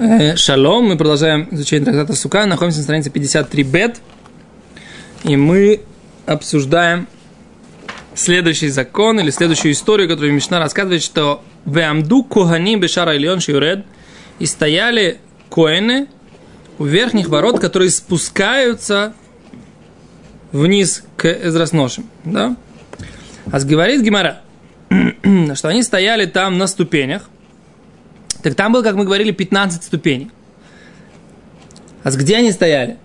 Э, шалом, мы продолжаем изучение трактата Сука, находимся на странице 53 бет, и мы обсуждаем следующий закон или следующую историю, которую Мишна рассказывает, что «Веамду кухани бешара ильон шиуред» и стояли коины у верхних ворот, которые спускаются вниз к Эзрасношим, да? А говорит Гимара, что они стояли там на ступенях, так там было, как мы говорили, 15 ступеней. А где они стояли?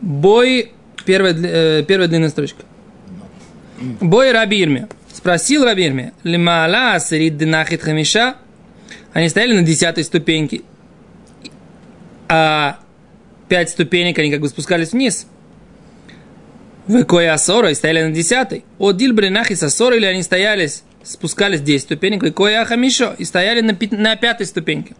Бой, первая, э, первая длинная строчка. Бой Раби Ирме. Спросил Раби Ирме, лимаала сирид хамиша? Они стояли на десятой ступеньке. А пять ступенек они как бы спускались вниз. В Коя Асора и стояли на десятой. От Дильбринахи Сасора или они стоялись спускались 10 ступенек, и кое хамишо, и стояли на, на пятой ступеньке.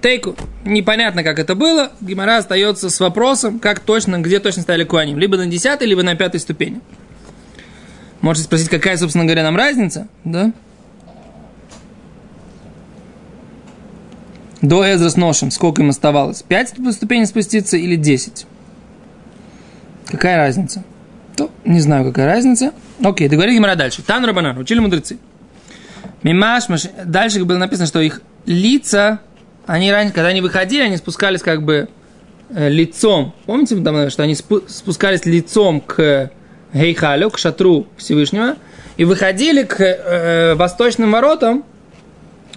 Тейку. Непонятно, как это было. Гимара остается с вопросом, как точно, где точно стояли куаним. Либо на десятой, либо на пятой ступени. Можете спросить, какая, собственно говоря, нам разница, да? До Эзра с ношем, сколько им оставалось? Пять ступеней спуститься или десять? Какая разница? То, не знаю, какая разница. Окей, договорили Гимара дальше. Тан Рабанан, учили мудрецы. Мимаш, дальше было написано, что их лица, они раньше, когда они выходили, они спускались как бы э, лицом. Помните, там, что они спускались лицом к Гейхалю, к шатру Всевышнего, и выходили к э, восточным воротам,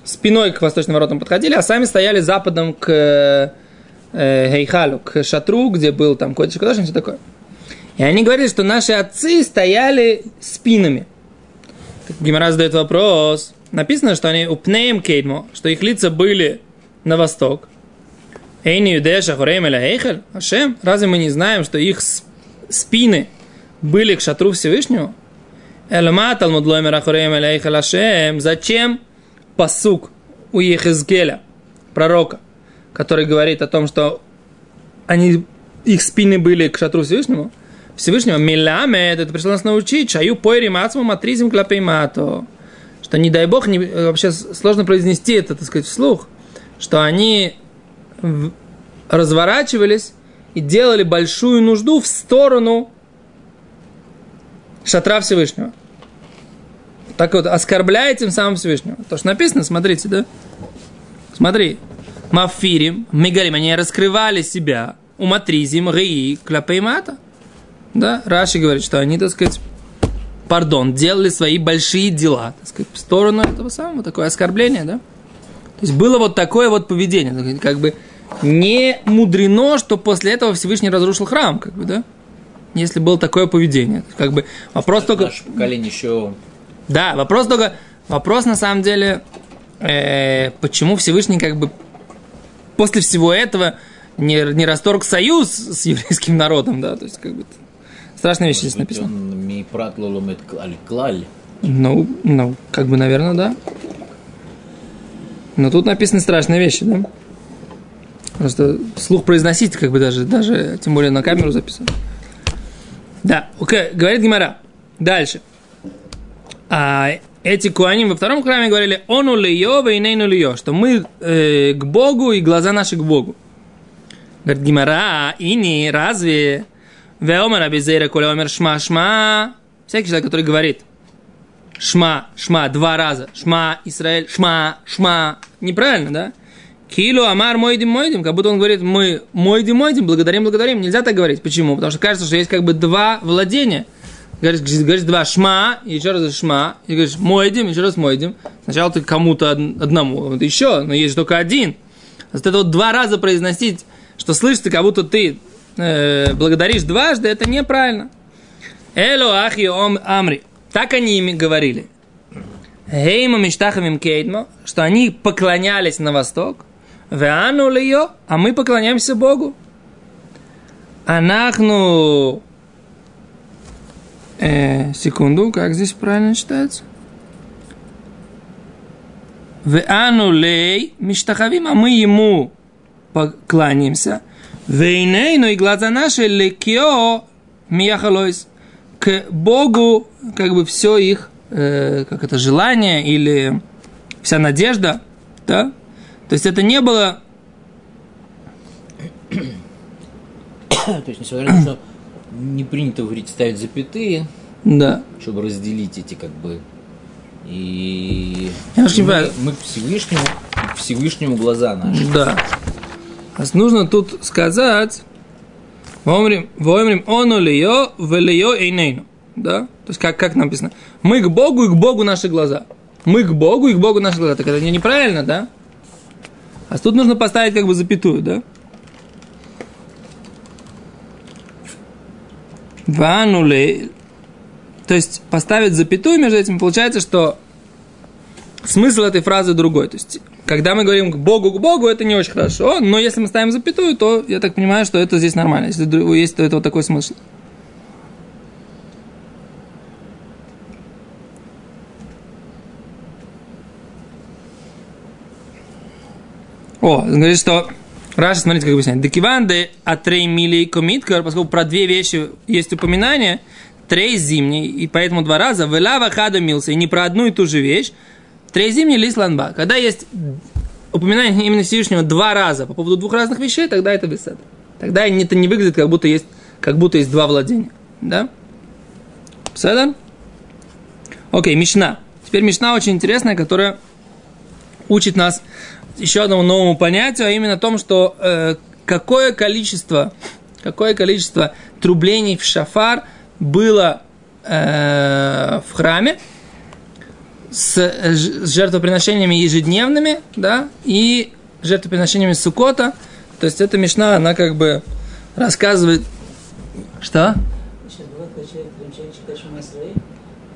спиной к восточным воротам подходили, а сами стояли западом к э, Гейхалю, к шатру, где был там Кодиш Кодаш и все такое. И они говорили, что наши отцы стояли спинами. Гимара задает вопрос. Написано, что они упнеем кейдмо, что их лица были на восток. Эйни юдеша хорейм эйхель? Ашем? Разве мы не знаем, что их спины были к шатру Всевышнего? Элма талмуд лоймер ахореем эйхель Ашем? Зачем посук у Ехизгеля, пророка, который говорит о том, что они, их спины были к шатру Всевышнему? Всевышнего Миламед, это пришло нас научить, шаю пойри мацму матризм клапеймато. Что не дай бог, не, вообще сложно произнести это, так сказать, вслух, что они разворачивались и делали большую нужду в сторону шатра Всевышнего. Так вот, оскорбляя тем самым Всевышнего. То, что написано, смотрите, да? Смотри. Мафирим, Мегарим, они раскрывали себя. Уматризим, Ри, Клапеймата. Да, Раши говорит, что они, так сказать, пардон, делали свои большие дела, так сказать, в сторону этого самого, такое оскорбление, да? То есть было вот такое вот поведение, как бы не мудрено, что после этого Всевышний разрушил храм, как бы, да? Если было такое поведение. Как бы вопрос только... Наше поколение еще... Да, вопрос только... Вопрос на самом деле, э, почему Всевышний как бы после всего этого не, не расторг союз с еврейским народом, да, то есть как бы Страшная вещь здесь написана. Ну, ну, как бы, наверное, да. Но тут написаны страшные вещи, да? Просто слух произносить, как бы даже, даже, тем более на камеру записывать. Да, окей, говорит Гимара. Дальше. А эти куаним во втором храме говорили «Ону лио, вейнейну лио», что мы э, к Богу и глаза наши к Богу. Говорит Гимара, и не разве Веомер Абизейра Коля Омер Шма Шма. Всякий человек, который говорит Шма, Шма два раза. Шма, Израиль, Шма, Шма. Неправильно, да? Килу Амар Мойдим Мойдим, как будто он говорит, мы Мойдим Мойдим, благодарим, благодарим. Нельзя так говорить. Почему? Потому что кажется, что есть как бы два владения. Говоришь, говоришь два шма, и еще раз шма, и говоришь мойдим, еще раз мойдим. Сначала ты кому-то одному, вот еще, но есть только один. Вот это вот два раза произносить, что слышишь ты, как будто ты э, благодаришь дважды, это неправильно. Эло ахи ом амри. Так они ими говорили. Гейма миштахамим кейдмо, что они поклонялись на восток. Веану лио, а мы поклоняемся Богу. Анахну... Э, секунду, как здесь правильно читается? Веану лей миштахавим, а мы ему поклонимся – Вейнейну и глаза наши лекио мияхалойс. К Богу как бы все их, э, как это, желание или вся надежда, да? То есть это не было... То есть, несмотря на то, что не принято говорить ставить запятые, да. чтобы разделить эти как бы... И Я мы, мы к Всевышнему, к Всевышнему глаза наши. Да. Нужно тут сказать, вомрим оно лио, велио эйнейну. Да? То есть как, как написано? Мы к Богу и к Богу наши глаза. Мы к Богу и к Богу наши глаза. Так это не- неправильно, да? А тут нужно поставить как бы запятую, да? Ванули. То есть поставить запятую между этим, получается, что смысл этой фразы другой. То есть, когда мы говорим к Богу, к Богу, это не очень хорошо, но если мы ставим запятую, то я так понимаю, что это здесь нормально. Если есть, то это вот такой смысл. О, он что Раша, смотрите, как объясняет. Декиванды атрей мили комиткар, поскольку про две вещи есть упоминание, трей зимний, и поэтому два раза, велава хада милса, и не про одну и ту же вещь, трей зимний лис ланба. Когда есть упоминание именно Всевышнего два раза по поводу двух разных вещей, тогда это беседа. Тогда это не выглядит, как будто есть, как будто есть два владения. Да? Беседа? Окей, Мишна. Теперь Мишна очень интересная, которая учит нас еще одному новому понятию, а именно о том, что э, какое количество, какое количество трублений в шафар было э, в храме с, э, с жертвоприношениями ежедневными, да, и жертвоприношениями Сукота. То есть эта мешна, она как бы рассказывает, что? Сейчас бывает, когда человек, когда человек читает Шума Исраиль,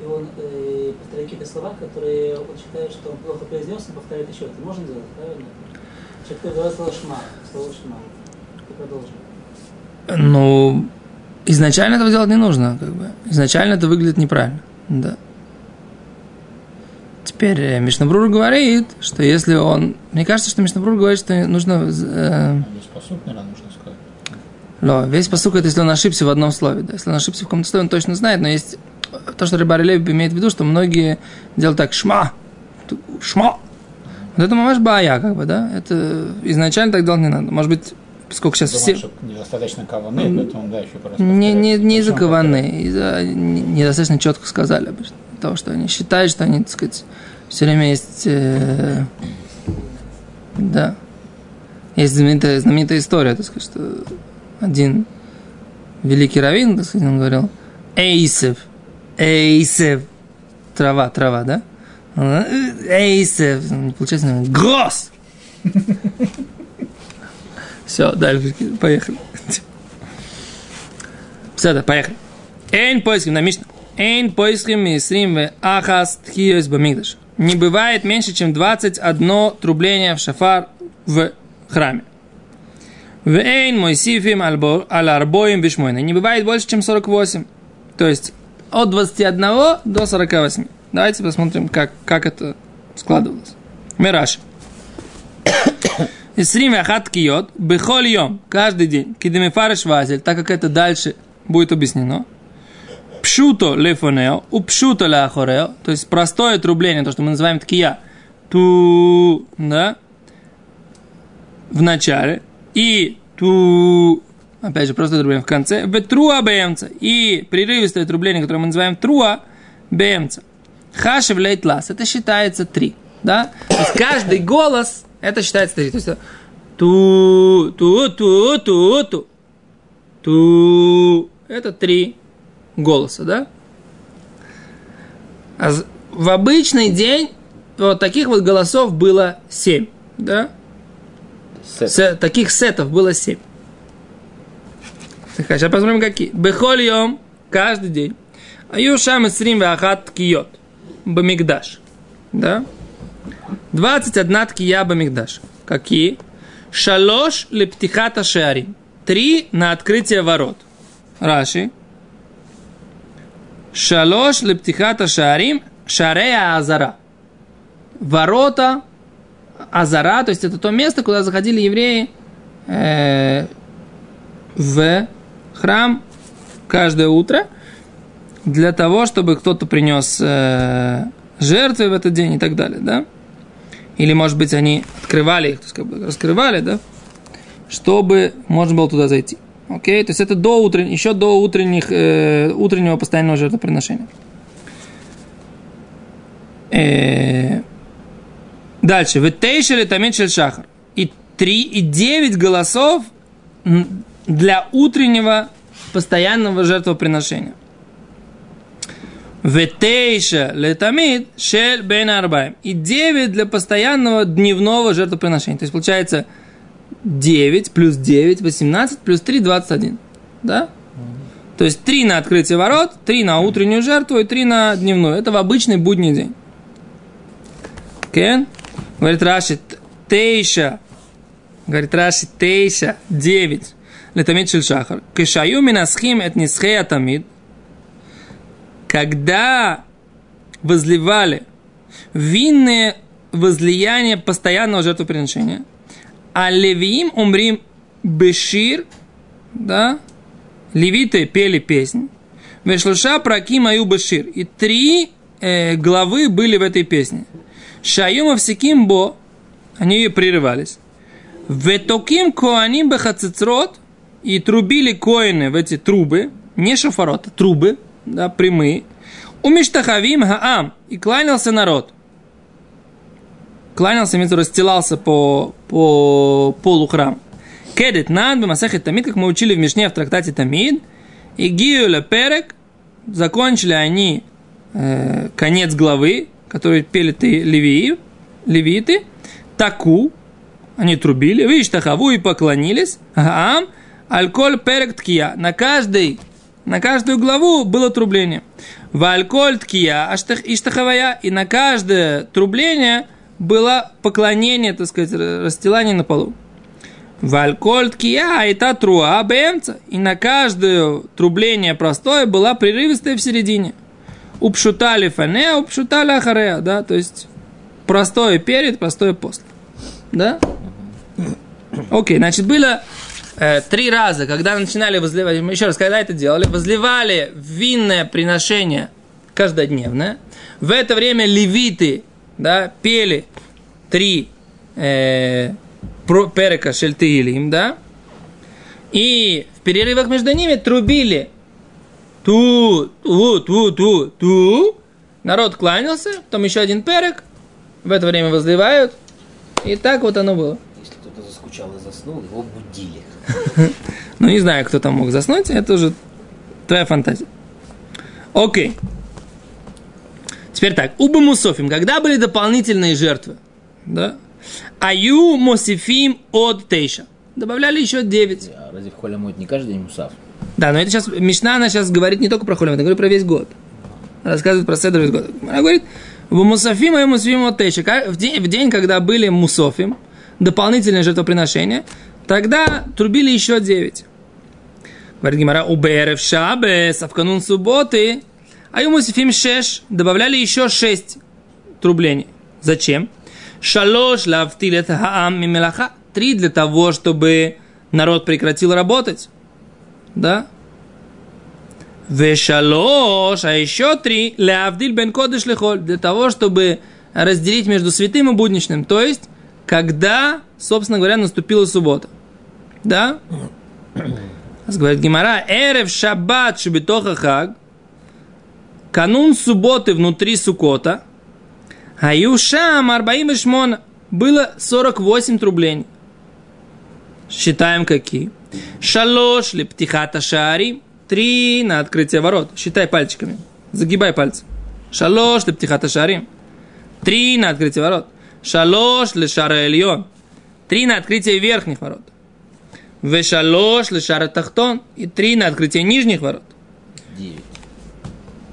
и он э, повторяет какие-то слова, которые он считает, что он плохо произнес, он повторяет еще. Это можно делать, правильно? Человек, который говорит слово Шма, слово Шма. Ты продолжим. Ну, изначально этого делать не нужно, как бы. Изначально это выглядит неправильно, да. Теперь э, Мишнабрур говорит, что если он... Мне кажется, что Мишнабрур говорит, что нужно... э, Весь посуд, наверное, нужно сказать. Ло, весь посук это если он ошибся в одном слове. Да? Если он ошибся в каком-то слове, он точно знает, но есть то, что Рыбар Лев имеет в виду, что многие делают так, шма, шма. Вот это мамаш бая, как бы, да? Это изначально так делать не надо. Может быть, поскольку сейчас Думаю, все... недостаточно каваны, поэтому, да, еще Не, не, не из-за каваны, из-за не- недостаточно четко сказали обычно того, что они считают, что они, так сказать, все время есть... Э, да. Есть знаменитая, знаменитая история, так сказать, что один великий раввин, так сказать, он говорил, Эйсев, Эйсев, трава, трава, да? Эйсев, получается, наверное, Гросс! Все, дальше, поехали. Все, да, поехали. Эйн поиск на Мишну. Эйн поиским мисрим ахас тхиос бамигдаш. Не бывает меньше, чем 21 трубление в шафар в храме. В эйн мойсифим аль арбоим вишмойна. Не бывает больше, чем 48. То есть от 21 до 48. Давайте посмотрим, как, как это складывалось. Мираж. Исрим ахат киот, бехоль йом, каждый день, кидемифареш вазель, так как это дальше будет объяснено. Пшуто лефонео, у пшуто ляхорео, то есть простое трубление, то, что мы называем ткия, ту, да, в начале, и ту, опять же, простое трубление в конце, в труа бемца, и прерывистое трубление, которое мы называем труа бемца. Хашев лейтлас, это считается три, да, то есть каждый голос, это считается три, то есть ту, ту, ту, ту, ту, ту, это три голоса, да? А в обычный день вот таких вот голосов было семь, да? Сет. Се- таких сетов было семь. Так, сейчас посмотрим, какие. Бехольем каждый день. Аюшам и срим вахат киот. Бамигдаш. Да? 21 ткия бамигдаш. Какие? Шалош лептихата шеарим. Три на открытие ворот. Раши. Шалош лептихата шаарим шарея азара. Ворота Азара, то есть это то место, куда заходили евреи э, в храм каждое утро для того, чтобы кто-то принес э, жертвы в этот день и так далее, да? Или, может быть, они открывали их, то есть как бы раскрывали, да? Чтобы можно было туда зайти. Окей, то есть это до утрен... еще до утренних, э, утреннего постоянного жертвоприношения. Э, Дальше. Ветейша летамид шель шахар. И три, и девять голосов м, для утреннего постоянного жертвоприношения. Ветейша летамид шель бен арбаем. И девять для постоянного дневного жертвоприношения. То есть получается 9 плюс 9, 18, плюс 3, 21. Да? То есть 3 на открытие ворот, 3 на утреннюю жертву и 3 на дневную. Это в обычный будний день. Кен? Говорит Раши, тейша. Говорит Раши, тейша, 9. Летамид шельшахар. Кешаю минасхим эт нисхея тамид. Когда возливали винные возлияния постоянного жертвоприношения, а левиим умрим бешир, да, левиты пели песнь, Вешлуша праки мою бешир. И три э, главы были в этой песне. Шаюма всеким бо, они ее прерывались. Ветоким коаним бехацицрот, и трубили коины в эти трубы, не шофарот, а трубы, да, прямые. Умиштахавим хаам, и кланялся народ. Кланялся, имеется расстилался по, по полу храма. Кедет над масахет тамид, как мы учили в Мишне в трактате Тамид, и гиюля перек, закончили они э, конец главы, который пели ты левии, левиты, таку, они трубили, видишь, тахаву и поклонились, гаам, альколь перек ткия, на каждый, на каждую главу было трубление. В альколь ткия, иштахавая, и на каждое трубление было поклонение, так сказать, расстилание на полу. Валькольт кия и та труа бемца. И на каждое трубление простое была прерывистая в середине. Упшутали фане, упшутали ахарея, да, то есть простое перед, простое после. Да? Окей, значит, было э, три раза, когда начинали возливать, еще раз, когда это делали, возливали винное приношение каждодневное. В это время левиты, да, пели три э, про- перека шельтеилим, да, и в перерывах между ними трубили ту, ту, ту, ту, ту. Народ кланялся, потом еще один перек, в это время возливают, и так вот оно было. Если кто-то заскучал и заснул, его будили. Ну, не знаю, кто там мог заснуть, это уже твоя фантазия. Окей. Теперь так, уба мусофим, когда были дополнительные жертвы? Да? Аю мосифим от тейша. Добавляли еще 9. А разве в холе моют не каждый день мусав? Да, но это сейчас, Мишна, она сейчас говорит не только про холем, она говорит про весь год. Она рассказывает про седр весь год. Она говорит, в мусофим и мусофим от тейша. В день, в день, когда были мусофим, дополнительные жертвоприношения, тогда трубили еще 9. Говорит Гимара, у Берев Шабес, а в канун субботы, а ему сифим шеш, добавляли еще 6 трублений. Зачем? Шалош лавтилет хаам мимелаха. Три для того, чтобы народ прекратил работать. Да? Вешалош, а еще три, лявдиль бен кодыш лехоль, для того, чтобы разделить между святым и будничным. То есть, когда, собственно говоря, наступила суббота. Да? Говорит Гимара, эрев шаббат шубитоха хаг, канун субботы внутри сукота, а юшам арбаим и шмона, было 48 трублений. Считаем какие. Шалош ли птихата шари, три на открытие ворот. Считай пальчиками. Загибай пальцы. Шалош ли птихата шари, три на открытие ворот. Шалош ли шара эльон, три на открытие верхних ворот. Вешалош лешара тахтон и три на открытие нижних ворот. Девять.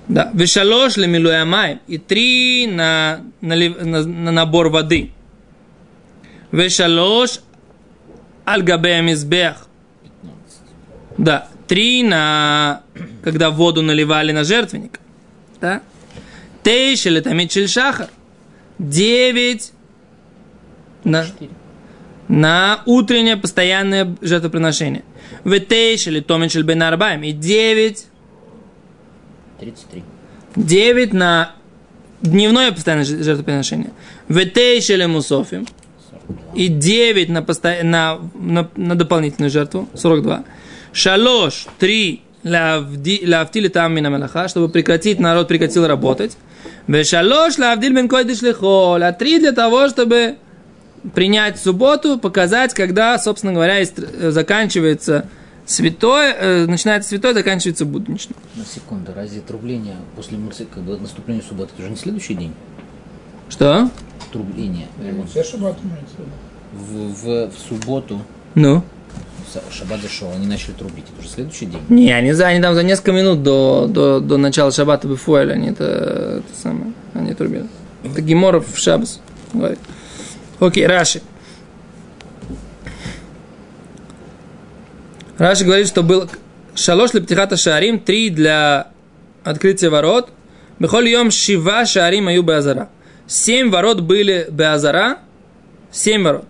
Да. Вешалош лемилуямай и три на, налив- на, на набор воды. Вешалош альгабеамизбех. Пятнадцать. Да. Три на... Когда воду наливали на жертвенник. Да. Тейш или тамид шахар. Девять на, на утреннее постоянное жертвоприношение. Ветейш или томин бен арбаем. И девять Тридцать три. 9 на дневное постоянное жер- жертвоприношение. Ветейш или мусофим. И 9 на, посто... на, на, на дополнительную жертву. 42. Шалош, три, лавдили там мина чтобы прекратить, народ прекратил работать. Вешалош лавдиль бен койдыш лихол, а три для того, чтобы принять субботу, показать, когда, собственно говоря, заканчивается святое, э, начинается святое, заканчивается будничное. На секунду, разве трубление после муцы, как бы наступление субботы, это уже не следующий день? Что? Трубление. Все шаббат в. В, в, субботу, Ну? шаббат зашел, они начали трубить. Это уже следующий день? Не, они, за, они там за несколько минут до, до, до начала шаббата бифуэль, они это, это самое, они трубили. Это Геморов в шаббас говорит. Окей, Раши. Раши говорит, что был шалош для птихата шарим, три для открытия ворот. Бехоль йом шива шарим аю беазара. Семь ворот были беазара, семь ворот.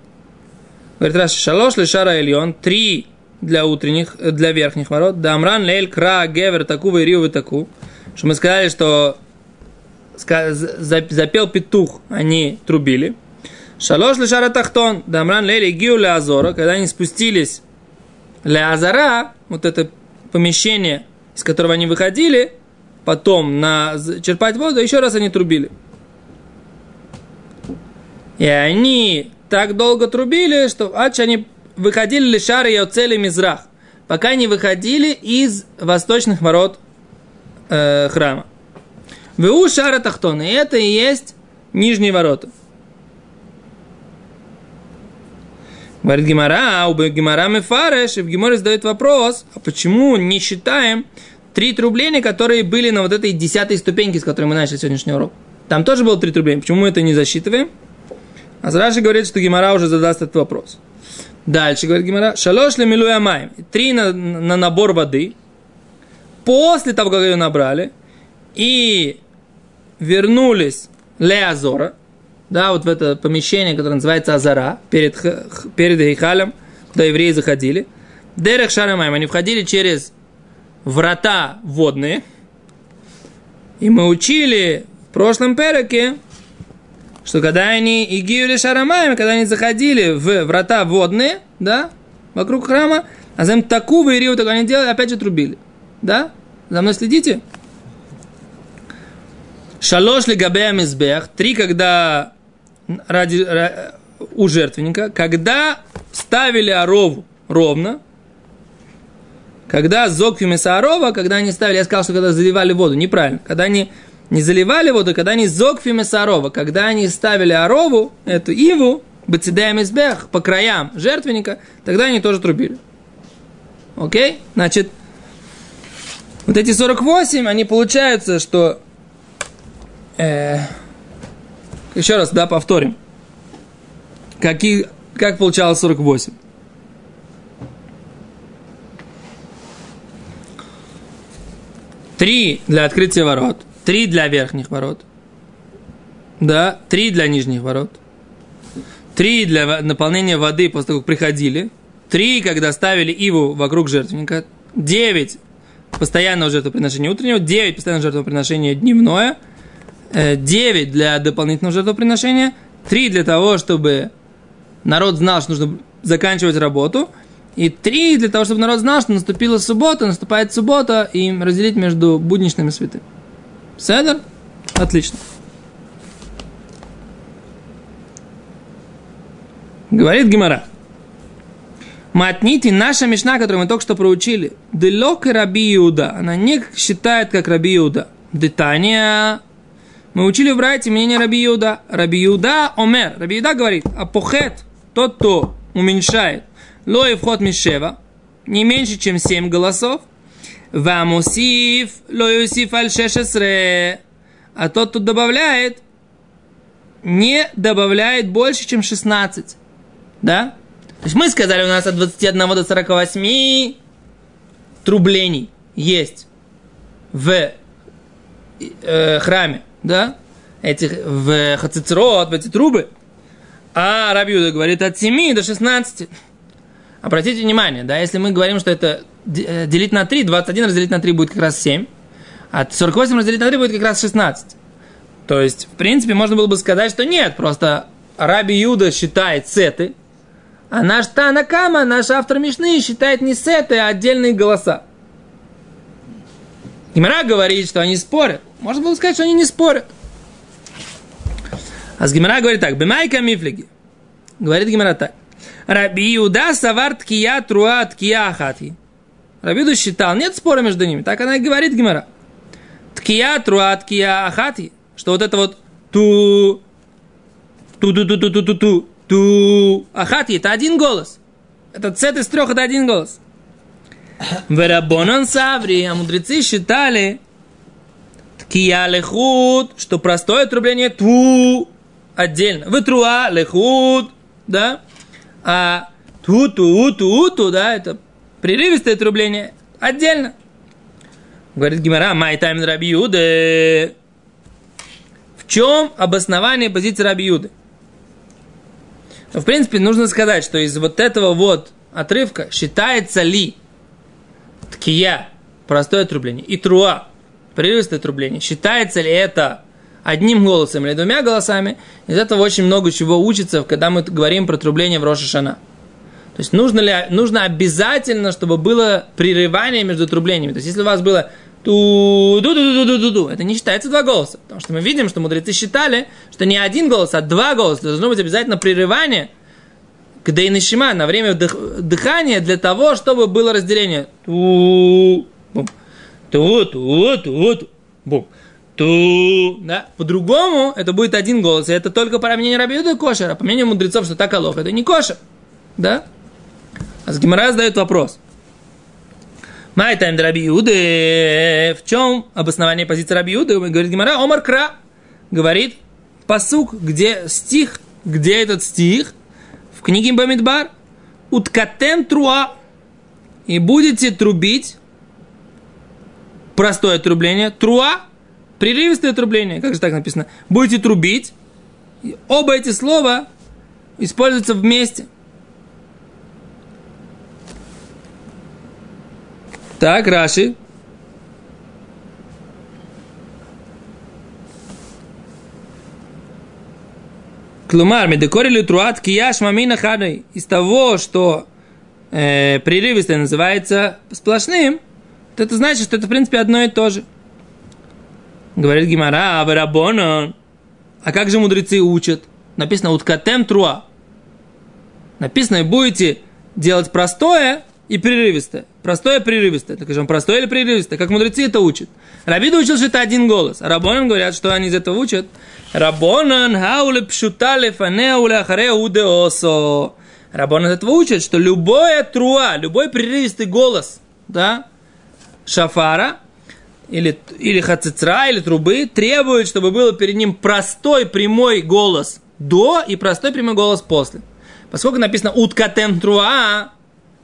Говорит Раши, шалош лешара эльон, три для утренних, э, для верхних ворот. Да амран лель кра гевер таку и таку. Что мы сказали, что запел петух, они трубили. Шалош лешара тахтон, да амран лель гиу азора, когда они спустились ле азара, вот это помещение, из которого они выходили, потом на черпать воду, еще раз они трубили. И они так долго трубили, что ач они выходили лишары и оцели мизрах, пока не выходили из восточных ворот э, храма. Ву шара тахтон, это и есть нижние ворота. Говорит Гимара, а у Гимара Мефареш, и в Гиморе задает вопрос, а почему не считаем три трубления, которые были на вот этой десятой ступеньке, с которой мы начали сегодняшний урок. Там тоже было три трубления, почему мы это не засчитываем? А Раши говорит, что Гимара уже задаст этот вопрос. Дальше говорит Гимара, шалош ли милуя маем. Три на, на набор воды. После того, как ее набрали, и вернулись ле Азора, да, вот в это помещение, которое называется Азара, перед, перед Эйхалем, куда евреи заходили. Дерех Шарамаем, они входили через врата водные. И мы учили в прошлом переке, что когда они игиюли шарамаем, когда они заходили в врата водные, да, вокруг храма, а затем таку и так они делали, опять же трубили. Да? За мной следите? Шалош ли габея мизбех, три, когда ради, ра- у жертвенника, когда ставили орову ровно, когда зокфи месаарова, когда они ставили, я сказал, что когда заливали воду, неправильно, когда они не заливали воду, когда они зокфи месаарова, когда они ставили орову, эту иву, бацидея мизбех, по краям жертвенника, тогда они тоже трубили. Окей? Значит, вот эти 48, они получаются, что... э, еще раз, да, повторим. Какие, как получалось 48? Три для открытия ворот, три для верхних ворот, да, три для нижних ворот, три для наполнения воды после того, как приходили, три, когда ставили иву вокруг жертвенника, девять постоянного жертвоприношения утреннего, девять постоянного жертвоприношения дневное, 9 для дополнительного жертвоприношения, 3 для того, чтобы народ знал, что нужно заканчивать работу, и 3 для того, чтобы народ знал, что наступила суббота, наступает суббота, и разделить между будничным и святым. Седер? Отлично. Говорит Гимара. Матнити, наша мешна, которую мы только что проучили, делок раби Иуда, она не считает как раби Иуда. Детания, мы учили в брате мнение Раби Иуда. Раби Иуда омер. Раби Иуда говорит, апохет, тот, кто уменьшает, лоев вход мишева, не меньше, чем 7 голосов, вамусив, лоюсиф аль шешесре, а тот, кто добавляет, не добавляет больше, чем 16. Да? То есть мы сказали, у нас от 21 до 48 трублений есть в э, храме, да, этих в хацицерот, в эти трубы, а Раби Юда говорит от 7 до 16. Обратите внимание, да, если мы говорим, что это э, делить на 3, 21 разделить на 3 будет как раз 7, а 48 разделить на 3 будет как раз 16. То есть, в принципе, можно было бы сказать, что нет, просто Раби Юда считает сеты, А наш Танакама, наш автор Мишны, считает не сеты, а отдельные голоса. Гимара говорит, что они спорят. Можно было сказать, что они не спорят. А с Гимара говорит так. Бемайка мифлиги. Говорит Гимара так. Раби Иуда савар ткия труа ткия ахати. Раби Иуда считал, нет спора между ними. Так она и говорит Гимара. Ткия труа ткия ахати. Что вот это вот ту ту ту ту ту ту ту ту ту ахати это один голос. Это цет из трех это один голос. Верабонан Саври, а мудрецы считали, ткия лехут, что простое отрубление тву отдельно. Вытруа лехут, да, а ту ту ту ту да, это прерывистое отрубление отдельно. Говорит Гимара, май тайм Раби Юды. В чем обоснование позиции Раби Юды? В принципе, нужно сказать, что из вот этого вот отрывка считается ли ткия, простое отрубление, и труа, прерывистое отрубление, считается ли это одним голосом или двумя голосами, из этого очень много чего учится, когда мы говорим про трубление в Рошашана. То есть нужно ли, нужно обязательно, чтобы было прерывание между трублениями. То есть если у вас было ту ду ду ду ду ду ду это не считается два голоса. Потому что мы видим, что мудрецы считали, что не один голос, а два голоса. Должно быть обязательно прерывание – к дейнышима на время дых, дыхания для того, чтобы было разделение. Ту, бум. Ту, ту, ту, да. По-другому это будет один голос. И это только по мнению Рабиуда кошер, а по мнению мудрецов, что так алох, это не кошер. Да? А с Гимара задает вопрос. Май тайм Раби Иуды. В чем обоснование позиции Раби Иуды? Говорит Гимара, Омар Кра. Говорит посук, где стих, где этот стих – книге Бамидбар, уткатем труа, и будете трубить, простое трубление, труа, прерывистое трубление, как же так написано, будете трубить, и оба эти слова используются вместе. Так, Раши, Клумар, медекорили труат кияш мамина хадой. Из того, что э, прерывистое называется сплошным, то это значит, что это, в принципе, одно и то же. Говорит Гимара, а Барабонон. А как же мудрецы учат? Написано уткатем труа. Написано, будете делать простое и прерывистое. Простое, прерывистое. Так скажем, простое или прерывистое. Как мудрецы это учат. Рабида учил, что это один голос. А Рабонан говорят, что они из этого учат. Рабонан хауле пшута лефанеу ляхареу деосо. Рабонан этого учат, что любое труа, любой прерывистый голос, да, шафара, или, или хацицра, или трубы, требует, чтобы был перед ним простой прямой голос до и простой прямой голос после. Поскольку написано уткатем труа,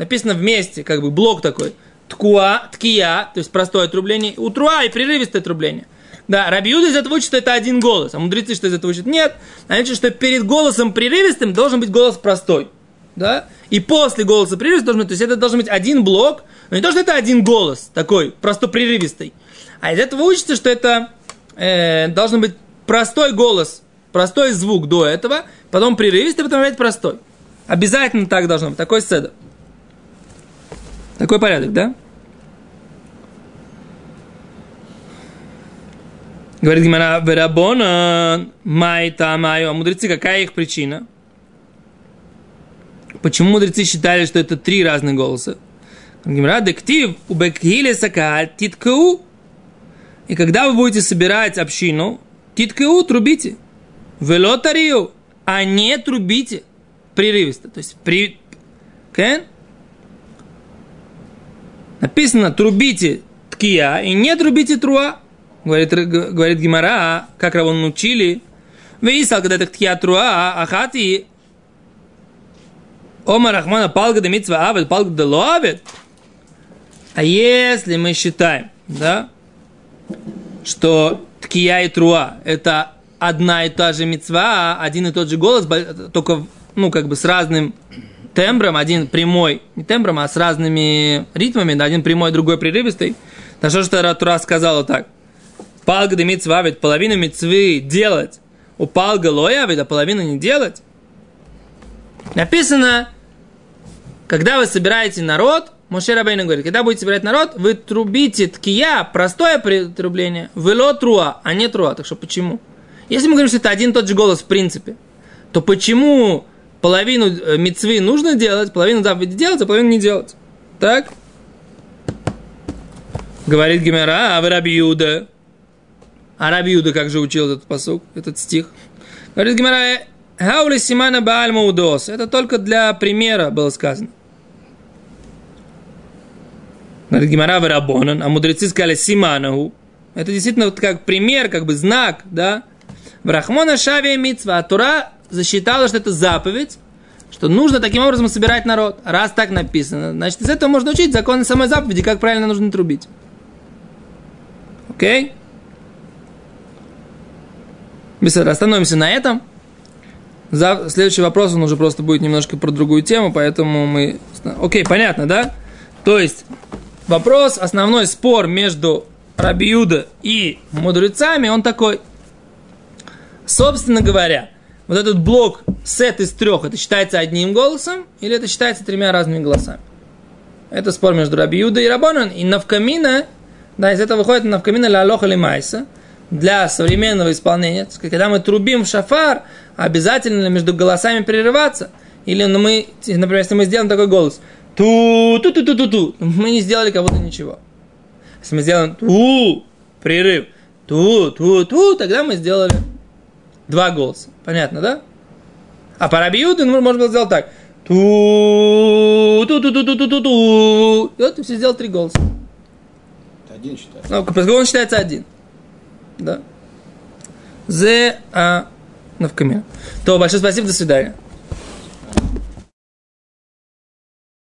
написано вместе, как бы блок такой, ткуа, ткия, то есть простое отрубление, утруа и прерывистое отрубление. Да, Рабиуда из этого учит, что это один голос, а мудрецы, что из этого учат, нет. Значит, что перед голосом прерывистым должен быть голос простой. Да? И после голоса прерывистый должен быть, то есть это должен быть один блок, но не то, что это один голос такой, просто прерывистый. А из этого учится, что это э, должен быть простой голос, простой звук до этого, потом прерывистый, потом опять простой. Обязательно так должно быть, такой седа. Такой порядок, да? Говорит Гимара, Верабона, Майта, Майо. Мудрецы, какая их причина? Почему мудрецы считали, что это три разных голоса? Гимара, дектив, убекхиле сакаль, титкау. И когда вы будете собирать общину, титкау трубите. Велотарию, а не трубите прерывисто. То есть при... Okay? Написано трубите ткия и не трубите труа. Говорит, говорит Гимара, как Равон учили. Вейсал, когда это ткия труа, ахати Ома Рахмана палга да митцва авет, палга да лоавет. А если мы считаем, да, что ткия и труа это одна и та же мецва, один и тот же голос, только, ну, как бы с разным тембром, один прямой, не тембром, а с разными ритмами, да, один прямой, другой прерывистый. На что же Тура сказала так? Палга ведь половину мецвы делать, у палга лоя, ведь а половину не делать. Написано, когда вы собираете народ, Моше Рабейна говорит, когда будете собирать народ, вы трубите ткия, простое трубление, вело труа, а не труа. Так что почему? Если мы говорим, что это один и тот же голос в принципе, то почему половину э, мецвы нужно делать, половину заповеди делать, а половину не делать? Так? Говорит Гимера, а вы Раби Юда. А Раби Юда как же учил этот посук, этот стих? Говорит Гимера, Хаули Симана Бааль Маудос. Это только для примера было сказано. Говорит Гимара Рабонан, а мудрецы сказали Симанаху. Это действительно вот как пример, как бы знак, да? Брахмона Шавия Мицва. А Тура засчитала, что это заповедь, что нужно таким образом собирать народ. Раз так написано, значит, из этого можно учить законы самой заповеди, как правильно нужно трубить. Окей? Быстро остановимся на этом. За... Следующий вопрос, он уже просто будет немножко про другую тему, поэтому мы... Окей, понятно, да? То есть, вопрос, основной спор между Рабиуда и мудрецами, он такой. Собственно говоря, вот этот блок сет из трех, это считается одним голосом или это считается тремя разными голосами? Это спор между Рабиуда и Рабонан. И Навкамина, да, из этого выходит Навкамина ля алоха ли майса, для современного исполнения. Когда мы трубим в шафар, обязательно между голосами прерываться. Или ну, мы, например, если мы сделаем такой голос – ту ту ту ту ту ту мы не сделали будто ничего. Если мы сделаем ту, прерыв, ту, ту, ту, тогда мы сделали два голоса. Понятно, да? А по Рабиуду ну, можно было сделать так. Ту, ту, ту, ту, ту, ту, ту, ту. И вот ты все сделал три голоса. Один считается. Ну, поскольку он считается один. Да. Зе, а, навкамир. То, большое спасибо, до свидания.